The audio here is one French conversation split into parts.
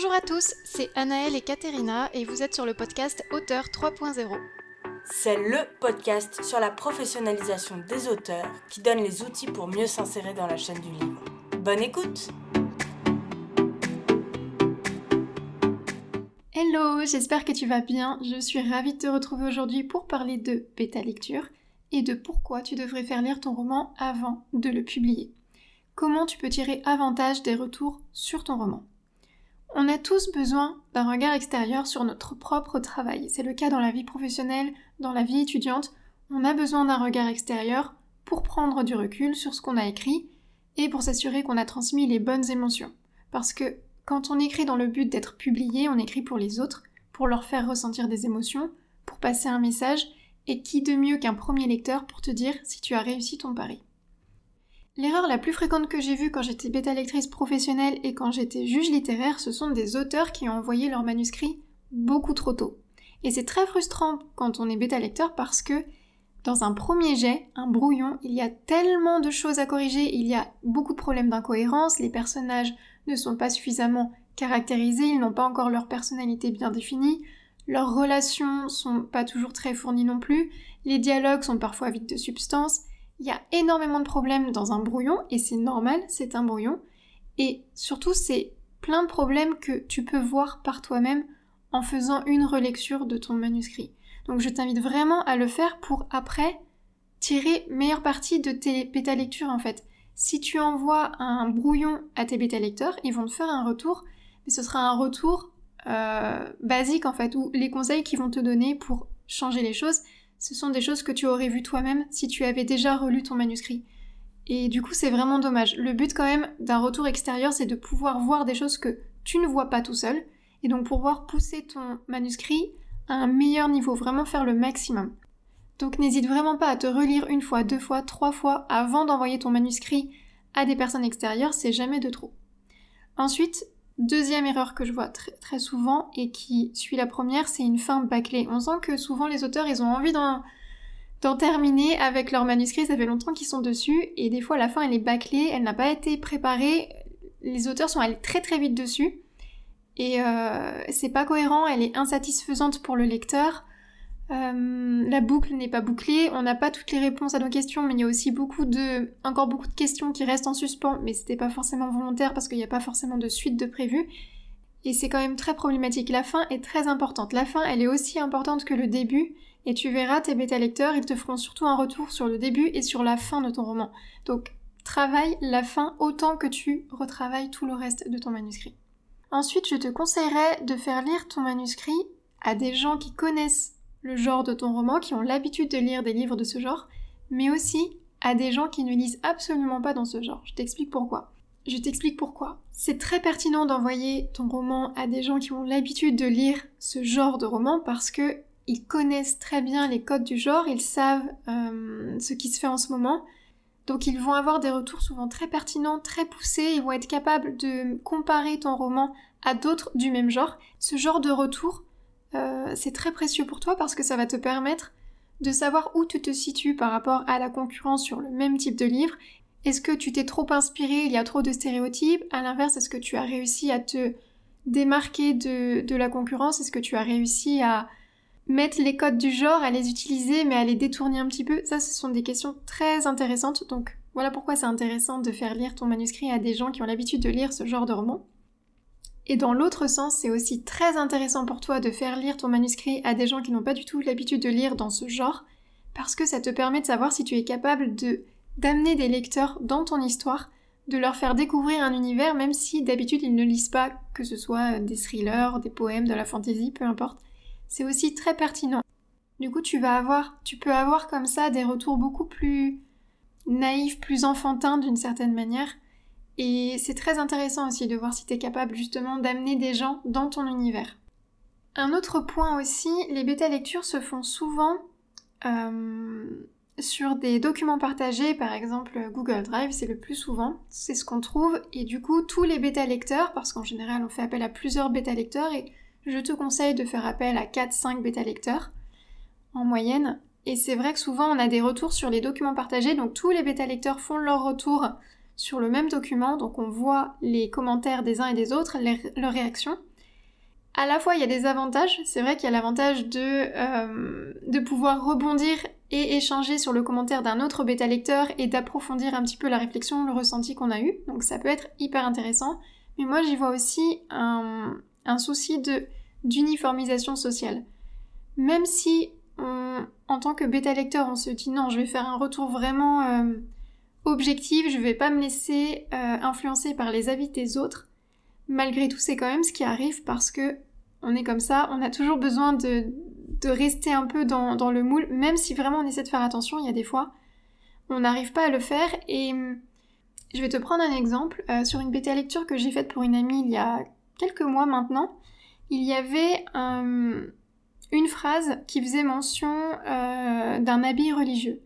Bonjour à tous, c'est Anaëlle et Katerina et vous êtes sur le podcast Auteur 3.0. C'est le podcast sur la professionnalisation des auteurs qui donne les outils pour mieux s'insérer dans la chaîne du livre. Bonne écoute Hello, j'espère que tu vas bien. Je suis ravie de te retrouver aujourd'hui pour parler de bêta lecture et de pourquoi tu devrais faire lire ton roman avant de le publier. Comment tu peux tirer avantage des retours sur ton roman? On a tous besoin d'un regard extérieur sur notre propre travail. C'est le cas dans la vie professionnelle, dans la vie étudiante. On a besoin d'un regard extérieur pour prendre du recul sur ce qu'on a écrit et pour s'assurer qu'on a transmis les bonnes émotions. Parce que quand on écrit dans le but d'être publié, on écrit pour les autres, pour leur faire ressentir des émotions, pour passer un message, et qui de mieux qu'un premier lecteur pour te dire si tu as réussi ton pari? L'erreur la plus fréquente que j'ai vue quand j'étais bêta lectrice professionnelle et quand j'étais juge littéraire, ce sont des auteurs qui ont envoyé leur manuscrit beaucoup trop tôt. Et c'est très frustrant quand on est bêta lecteur parce que dans un premier jet, un brouillon, il y a tellement de choses à corriger, il y a beaucoup de problèmes d'incohérence, les personnages ne sont pas suffisamment caractérisés, ils n'ont pas encore leur personnalité bien définie, leurs relations sont pas toujours très fournies non plus, les dialogues sont parfois vides de substance, il y a énormément de problèmes dans un brouillon, et c'est normal, c'est un brouillon. Et surtout, c'est plein de problèmes que tu peux voir par toi-même en faisant une relecture de ton manuscrit. Donc je t'invite vraiment à le faire pour après tirer meilleure partie de tes bêta-lectures en fait. Si tu envoies un brouillon à tes bêta-lecteurs, ils vont te faire un retour, mais ce sera un retour euh, basique en fait, ou les conseils qu'ils vont te donner pour changer les choses, ce sont des choses que tu aurais vues toi-même si tu avais déjà relu ton manuscrit. Et du coup, c'est vraiment dommage. Le but quand même d'un retour extérieur, c'est de pouvoir voir des choses que tu ne vois pas tout seul, et donc pouvoir pousser ton manuscrit à un meilleur niveau, vraiment faire le maximum. Donc n'hésite vraiment pas à te relire une fois, deux fois, trois fois avant d'envoyer ton manuscrit à des personnes extérieures, c'est jamais de trop. Ensuite, Deuxième erreur que je vois très, souvent et qui suit la première, c'est une fin bâclée. On sent que souvent les auteurs, ils ont envie d'en terminer avec leur manuscrit, ça fait longtemps qu'ils sont dessus, et des fois la fin elle est bâclée, elle n'a pas été préparée, les auteurs sont allés très très vite dessus, et euh, c'est pas cohérent, elle est insatisfaisante pour le lecteur, euh, la boucle n'est pas bouclée, on n'a pas toutes les réponses à nos questions, mais il y a aussi beaucoup de, encore beaucoup de questions qui restent en suspens, mais c'était pas forcément volontaire parce qu'il n'y a pas forcément de suite de prévu. Et c'est quand même très problématique. La fin est très importante. La fin, elle est aussi importante que le début, et tu verras tes bêta lecteurs, ils te feront surtout un retour sur le début et sur la fin de ton roman. Donc, travaille la fin autant que tu retravailles tout le reste de ton manuscrit. Ensuite, je te conseillerais de faire lire ton manuscrit à des gens qui connaissent le genre de ton roman, qui ont l'habitude de lire des livres de ce genre, mais aussi à des gens qui ne lisent absolument pas dans ce genre. Je t'explique pourquoi. Je t'explique pourquoi. C'est très pertinent d'envoyer ton roman à des gens qui ont l'habitude de lire ce genre de roman parce que ils connaissent très bien les codes du genre, ils savent euh, ce qui se fait en ce moment. Donc ils vont avoir des retours souvent très pertinents, très poussés, ils vont être capables de comparer ton roman à d'autres du même genre. Ce genre de retour, euh, c'est très précieux pour toi parce que ça va te permettre de savoir où tu te situes par rapport à la concurrence sur le même type de livre. Est-ce que tu t'es trop inspiré, il y a trop de stéréotypes? À l'inverse, est-ce que tu as réussi à te démarquer de, de la concurrence? Est-ce que tu as réussi à mettre les codes du genre, à les utiliser, mais à les détourner un petit peu? Ça, ce sont des questions très intéressantes. Donc voilà pourquoi c'est intéressant de faire lire ton manuscrit à des gens qui ont l'habitude de lire ce genre de roman. Et dans l'autre sens, c'est aussi très intéressant pour toi de faire lire ton manuscrit à des gens qui n'ont pas du tout l'habitude de lire dans ce genre, parce que ça te permet de savoir si tu es capable de d'amener des lecteurs dans ton histoire, de leur faire découvrir un univers, même si d'habitude ils ne lisent pas, que ce soit des thrillers, des poèmes, de la fantasy, peu importe. C'est aussi très pertinent. Du coup, tu vas avoir, tu peux avoir comme ça des retours beaucoup plus naïfs, plus enfantins d'une certaine manière, et c'est très intéressant aussi de voir si tu es capable justement d'amener des gens dans ton univers. Un autre point aussi, les bêta-lectures se font souvent euh, sur des documents partagés, par exemple Google Drive, c'est le plus souvent, c'est ce qu'on trouve, et du coup tous les bêta-lecteurs, parce qu'en général on fait appel à plusieurs bêta-lecteurs, et je te conseille de faire appel à 4-5 bêta-lecteurs en moyenne, et c'est vrai que souvent on a des retours sur les documents partagés, donc tous les bêta-lecteurs font leur retour sur le même document, donc on voit les commentaires des uns et des autres, leurs réactions. à la fois il y a des avantages, c'est vrai qu'il y a l'avantage de, euh, pouvoir rebondir et échanger sur le commentaire d'un autre bêta lecteur et d'approfondir un petit peu la réflexion, le ressenti qu'on a eu, donc ça peut être hyper intéressant, mais moi j'y vois aussi un, un souci de d'uniformisation sociale. Même si en tant que bêta lecteur on se dit non je vais faire un retour vraiment euh, objectif, je vais pas me laisser euh, influencer par les avis des autres, malgré tout c'est quand même ce qui arrive parce que on est comme ça, on a toujours besoin de, rester un peu dans, le moule, même si vraiment on essaie de faire attention, il y a des fois, on n'arrive pas à le faire. Et hum, je vais te prendre un exemple. Euh, sur une bêta lecture que j'ai faite pour une amie il y a quelques mois maintenant, il y avait une phrase qui faisait mention euh, d'un habit religieux.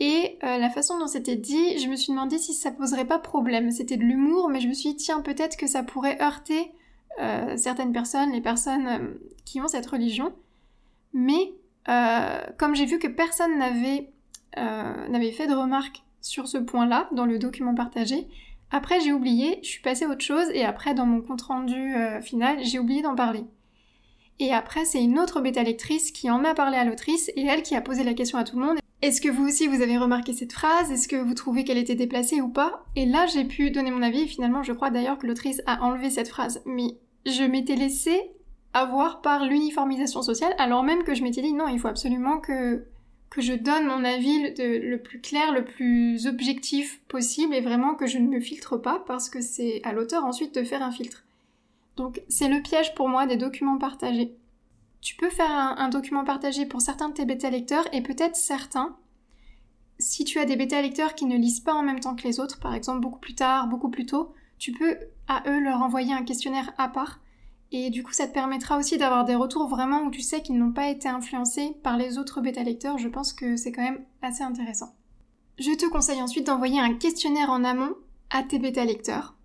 Et euh, la façon dont c'était dit, je me suis demandé si ça poserait pas problème. C'était de l'humour, mais je me suis dit, tiens, peut-être que ça pourrait heurter certaines personnes, les personnes hum, qui ont cette religion. Mais euh, comme j'ai vu que personne euh, n'avait fait de remarques sur ce point-là dans le document partagé, après j'ai oublié, je suis passée à autre chose et après dans mon compte rendu euh, final, j'ai oublié d'en parler. Et après, c'est une autre bêta lectrice qui en a parlé à l'autrice et elle qui a posé la question à tout le monde. Est-ce que vous aussi vous avez remarqué cette phrase? Est-ce que vous trouvez qu'elle était déplacée ou pas? Et là, j'ai pu donner mon avis et finalement, je crois d'ailleurs que l'autrice a enlevé cette phrase. Mais je m'étais laissée avoir par l'uniformisation sociale, alors même que je m'étais dit non, il faut absolument que, que je donne mon avis le plus clair, le plus objectif possible et vraiment que je ne me filtre pas parce que c'est à l'auteur ensuite de faire un filtre. Donc c'est le piège pour moi des documents partagés. Tu peux faire un, document partagé pour certains de tes bêta lecteurs et peut-être certains. Si tu as des bêta lecteurs qui ne lisent pas en même temps que les autres, par exemple beaucoup plus tard, beaucoup plus tôt, tu peux à eux leur envoyer un questionnaire à part et du coup, ça te permettra aussi d'avoir des retours vraiment où tu sais qu'ils n'ont pas été influencés par les autres bêta lecteurs. Je pense que c'est quand même assez intéressant. Je te conseille ensuite d'envoyer un questionnaire en amont à tes bêta lecteurs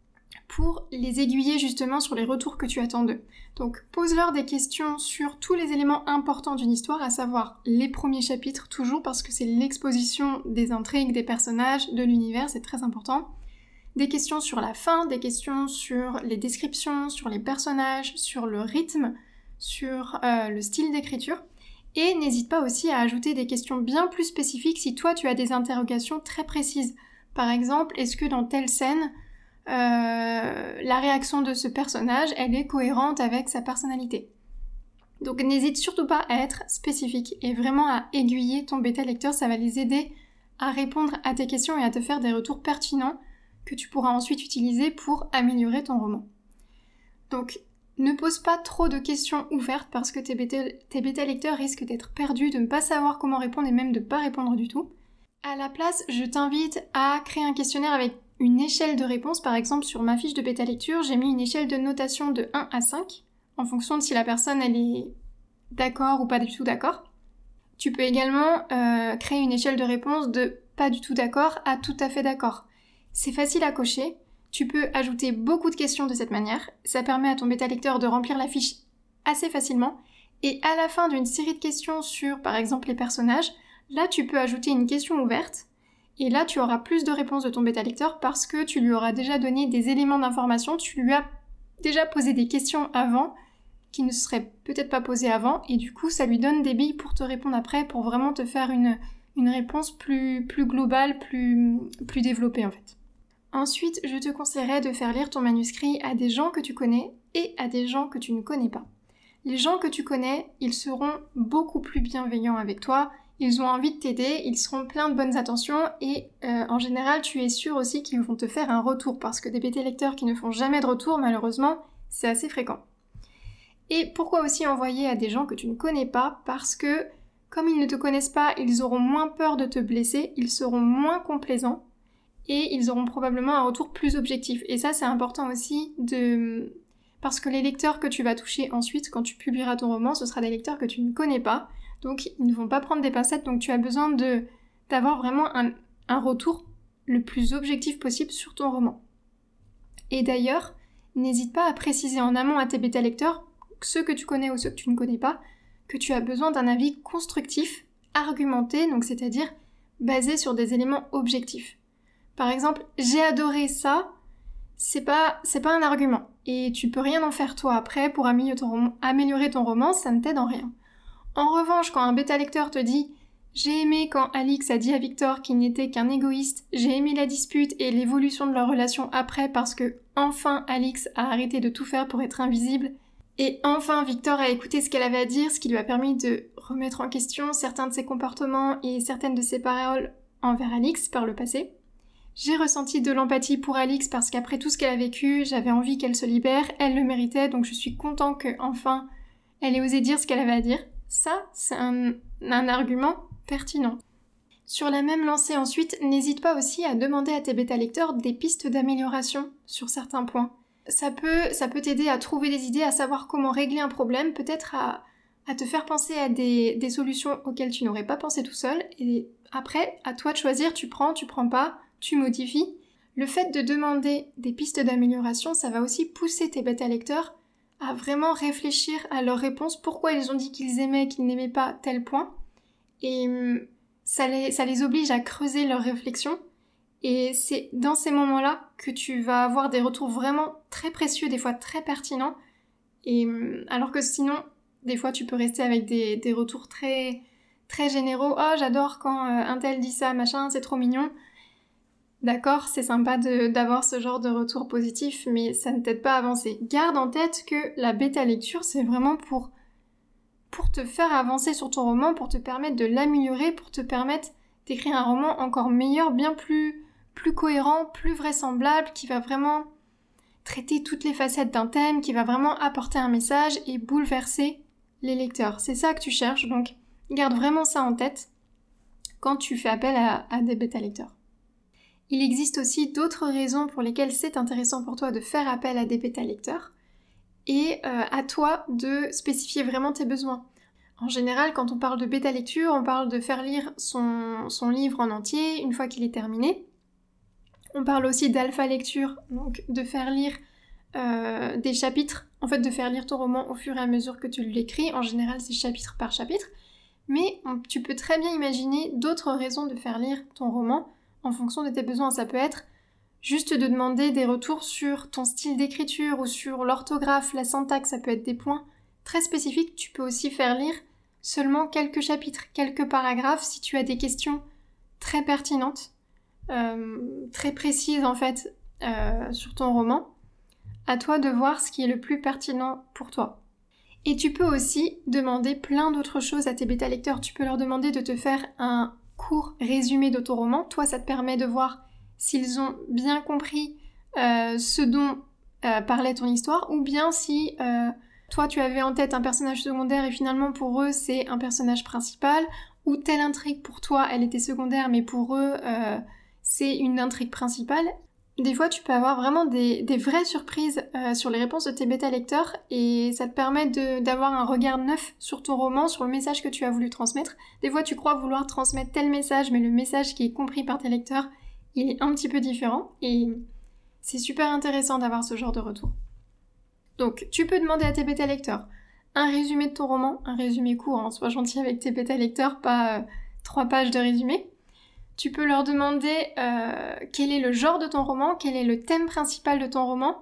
pour les aiguiller justement sur les retours que tu attends d'eux. Donc pose-leur des questions sur tous les éléments importants d'une histoire, à savoir les premiers chapitres toujours parce que c'est l'exposition des intrigues, des personnages, de l'univers, c'est très important des questions sur la fin, des questions sur les descriptions, sur les personnages, sur le rythme, sur euh, le style d'écriture. Et n'hésite pas aussi à ajouter des questions bien plus spécifiques si toi tu as des interrogations très précises. Par exemple, est-ce que dans telle scène, la réaction de ce personnage, elle est cohérente avec sa personnalité Donc n'hésite surtout pas à être spécifique et vraiment à aiguiller ton bêta lecteur, ça va les aider à répondre à tes questions et à te faire des retours pertinents que tu pourras ensuite utiliser pour améliorer ton roman. Donc, ne pose pas trop de questions ouvertes parce que tes bêta, lecteurs risquent d'être perdus, de ne pas savoir comment répondre et même de ne pas répondre du tout. À la place, je t'invite à créer un questionnaire avec une échelle de réponse. Par exemple, sur ma fiche de bêta lecture, j'ai mis une échelle de notation de 1 à 5 en fonction de si la personne est d'accord ou pas du tout d'accord. Tu peux également euh, créer une échelle de réponse de pas du tout d'accord à tout à fait d'accord. C'est facile à cocher, tu peux ajouter beaucoup de questions de cette manière, ça permet à ton bêta lecteur de remplir la fiche assez facilement, et à la fin d'une série de questions sur par exemple les personnages, là tu peux ajouter une question ouverte, et là tu auras plus de réponses de ton bêta lecteur parce que tu lui auras déjà donné des éléments d'information, tu lui as déjà posé des questions avant qui ne seraient peut-être pas posées avant, et du coup ça lui donne des billes pour te répondre après, pour vraiment te faire une, une réponse plus, plus globale, plus, plus développée en fait. Ensuite, je te conseillerais de faire lire ton manuscrit à des gens que tu connais et à des gens que tu ne connais pas. Les gens que tu connais, ils seront beaucoup plus bienveillants avec toi, ils ont envie de t'aider, ils seront pleins de bonnes intentions et euh, en général, tu es sûr aussi qu'ils vont te faire un retour parce que des BT lecteurs qui ne font jamais de retour, malheureusement, c'est assez fréquent. Et pourquoi aussi envoyer à des gens que tu ne connais pas? Parce que comme ils ne te connaissent pas, ils auront moins peur de te blesser, ils seront moins complaisants et ils auront probablement un retour plus objectif. Et ça, c'est important aussi de... Parce que les lecteurs que tu vas toucher ensuite, quand tu publieras ton roman, ce sera des lecteurs que tu ne connais pas. Donc, ils ne vont pas prendre des pincettes. Donc, tu as besoin de d'avoir vraiment un, retour le plus objectif possible sur ton roman. Et d'ailleurs, n'hésite pas à préciser en amont à tes bêta lecteurs, ceux que tu connais ou ceux que tu ne connais pas, que tu as besoin d'un avis constructif, argumenté, donc c'est-à-dire basé sur des éléments objectifs. Par exemple, j'ai adoré ça, c'est pas, c'est pas un argument. et tu peux rien en faire toi après pour améliorer ton roman, ça ne t'aide en rien. En revanche, quand un bêta lecteur te dit j'ai aimé quand Alix a dit à Victor qu'il n'était qu'un égoïste, j'ai aimé la dispute et l'évolution de leur relation après parce que enfin Alix a arrêté de tout faire pour être invisible, et enfin Victor a écouté ce qu'elle avait à dire, ce qui lui a permis de remettre en question certains de ses comportements et certaines de ses paroles envers Alix par le passé. J'ai ressenti de l'empathie pour Alix parce qu'après tout ce qu'elle a vécu, j'avais envie qu'elle se libère, elle le méritait, donc je suis content que enfin elle ait osé dire ce qu'elle avait à dire. Ça, c'est un, argument pertinent. Sur la même lancée ensuite, n'hésite pas aussi à demander à tes bêta lecteurs des pistes d'amélioration sur certains points. Ça peut, ça peut t'aider à trouver des idées, à savoir comment régler un problème, peut-être à, te faire penser à des, des solutions auxquelles tu n'aurais pas pensé tout seul. Et après, à toi de choisir, tu prends, tu prends pas, tu modifies. Le fait de demander des pistes d'amélioration, ça va aussi pousser tes bêta lecteurs à vraiment réfléchir à leurs réponses, pourquoi ils ont dit qu'ils aimaient, qu'ils n'aimaient pas tel point. Et hum, ça les, ça les oblige à creuser leurs réflexions. Et c'est dans ces moments-là que tu vas avoir des retours vraiment très précieux, des fois très pertinents. Et hum, alors que sinon, des fois, tu peux rester avec des, des retours très, très généraux. Oh, j'adore quand euh, un tel dit ça, machin, c'est trop mignon. D'accord, c'est sympa d'avoir ce genre de retour positif, mais ça ne t'aide pas à avancer. Garde en tête que la bêta lecture, c'est vraiment pour pour te faire avancer sur ton roman, pour te permettre de l'améliorer, pour te permettre d'écrire un roman encore meilleur, bien plus, plus cohérent, plus vraisemblable, qui va vraiment traiter toutes les facettes d'un thème, qui va vraiment apporter un message et bouleverser les lecteurs. C'est ça que tu cherches, donc garde vraiment ça en tête quand tu fais appel à, des bêta lecteurs. Il existe aussi d'autres raisons pour lesquelles c'est intéressant pour toi de faire appel à des bêta lecteurs et euh, à toi de spécifier vraiment tes besoins. En général, quand on parle de bêta lecture, on parle de faire lire son, livre en entier une fois qu'il est terminé. On parle aussi d'alpha lecture, donc de faire lire euh, des chapitres, en fait de faire lire ton roman au fur et à mesure que tu l'écris. En général, c'est chapitre par chapitre. Mais tu peux très bien imaginer d'autres raisons de faire lire ton roman en fonction de tes besoins. Ça peut être Juste de demander des retours sur ton style d'écriture ou sur l'orthographe, la syntaxe, ça peut être des points très spécifiques. Tu peux aussi faire lire seulement quelques chapitres, quelques paragraphes si tu as des questions très pertinentes, euh, très précises en fait euh, sur ton roman. À toi de voir ce qui est le plus pertinent pour toi. Et tu peux aussi demander plein d'autres choses à tes bêta lecteurs. Tu peux leur demander de te faire un court résumé de ton roman. Toi, ça te permet de voir s'ils ont bien compris euh, ce dont euh, parlait ton histoire, ou bien si euh, toi tu avais en tête un personnage secondaire et finalement pour eux c'est un personnage principal, ou telle intrigue pour toi elle était secondaire mais pour eux c'est une intrigue principale. Des fois, tu peux avoir vraiment des, vraies surprises sur les réponses de tes bêta lecteurs et ça te permet d'avoir un regard neuf sur ton roman, sur le message que tu as voulu transmettre. Des fois, tu crois vouloir transmettre tel message, mais le message qui est compris par tes lecteurs il est un petit peu différent et c'est super intéressant d'avoir ce genre de retour. Donc, tu peux demander à tes bêta lecteurs un résumé de ton roman, un résumé court, hein, sois gentil avec tes bêta lecteurs, pas euh, trois pages de résumé. Tu peux leur demander euh, quel est le genre de ton roman, quel est le thème principal de ton roman.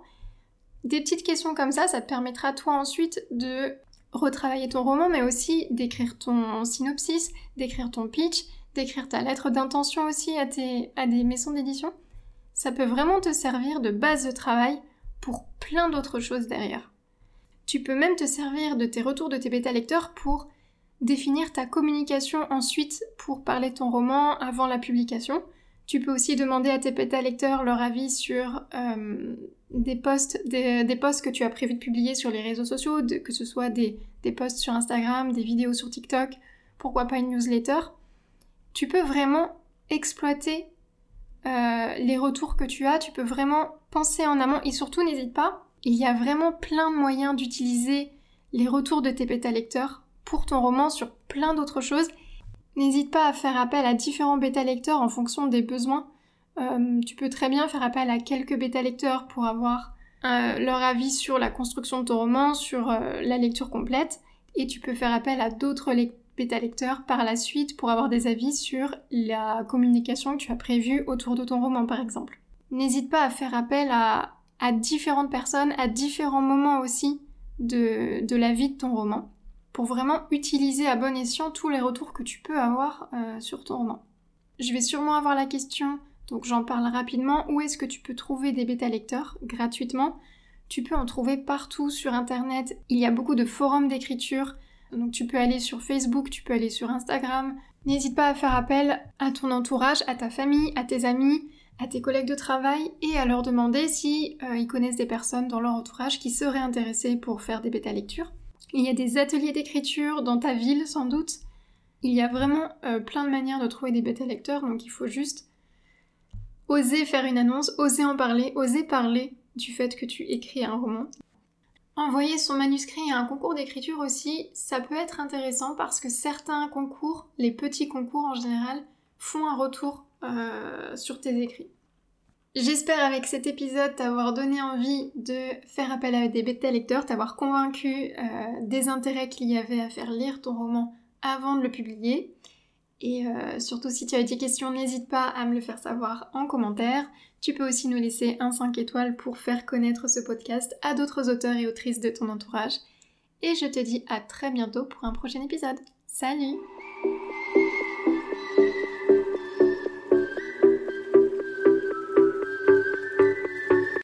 Des petites questions comme ça, ça te permettra toi ensuite de retravailler ton roman, mais aussi d'écrire ton synopsis, d'écrire ton pitch, d'écrire ta lettre d'intention aussi à, tes, à des maisons d'édition, ça peut vraiment te servir de base de travail pour plein d'autres choses derrière. Tu peux même te servir de tes retours de tes bêta lecteurs pour définir ta communication ensuite pour parler de ton roman avant la publication. Tu peux aussi demander à tes bêta lecteurs leur avis sur euh, des posts des, que tu as prévu de publier sur les réseaux sociaux, que ce soit des, posts sur Instagram, des vidéos sur TikTok, pourquoi pas une newsletter tu peux vraiment exploiter euh, les retours que tu as, tu peux vraiment penser en amont et surtout n'hésite pas, il y a vraiment plein de moyens d'utiliser les retours de tes bêta lecteurs pour ton roman sur plein d'autres choses. N'hésite pas à faire appel à différents bêta lecteurs en fonction des besoins. Euh, tu peux très bien faire appel à quelques bêta lecteurs pour avoir euh, leur avis sur la construction de ton roman, sur la lecture complète, et tu peux faire appel à d'autres lecteurs bêta lecteur par la suite pour avoir des avis sur la communication que tu as prévue autour de ton roman par exemple. N'hésite pas à faire appel à, différentes personnes, à différents moments aussi de la vie de ton roman, pour vraiment utiliser à bon escient tous les retours que tu peux avoir euh, sur ton roman. Je vais sûrement avoir la question, donc j'en parle rapidement, où est-ce que tu peux trouver des bêta-lecteurs gratuitement? Tu peux en trouver partout sur Internet. Il y a beaucoup de forums d'écriture, donc tu peux aller sur Facebook, tu peux aller sur Instagram. N'hésite pas à faire appel à ton entourage, à ta famille, à tes amis, à tes collègues de travail et à leur demander si euh, ils connaissent des personnes dans leur entourage qui seraient intéressées pour faire des bêta-lectures. Il y a des ateliers d'écriture dans ta ville sans doute. Il y a vraiment euh, plein de manières de trouver des bêta-lecteurs, donc il faut juste oser faire une annonce, oser en parler, oser parler du fait que tu écris un roman. Envoyer son manuscrit à un concours d'écriture aussi, ça peut être intéressant parce que certains concours, les petits concours en général, font un retour euh, sur tes écrits. J'espère avec cet épisode t'avoir donné envie de faire appel à des bêta-lecteurs, t'avoir convaincu euh, des intérêts qu'il y avait à faire lire ton roman avant de le publier. Et euh, surtout, si tu as des questions, n'hésite pas à me le faire savoir en commentaire. Tu peux aussi nous laisser un 5 étoiles pour faire connaître ce podcast à d'autres auteurs et autrices de ton entourage. Et je te dis à très bientôt pour un prochain épisode. Salut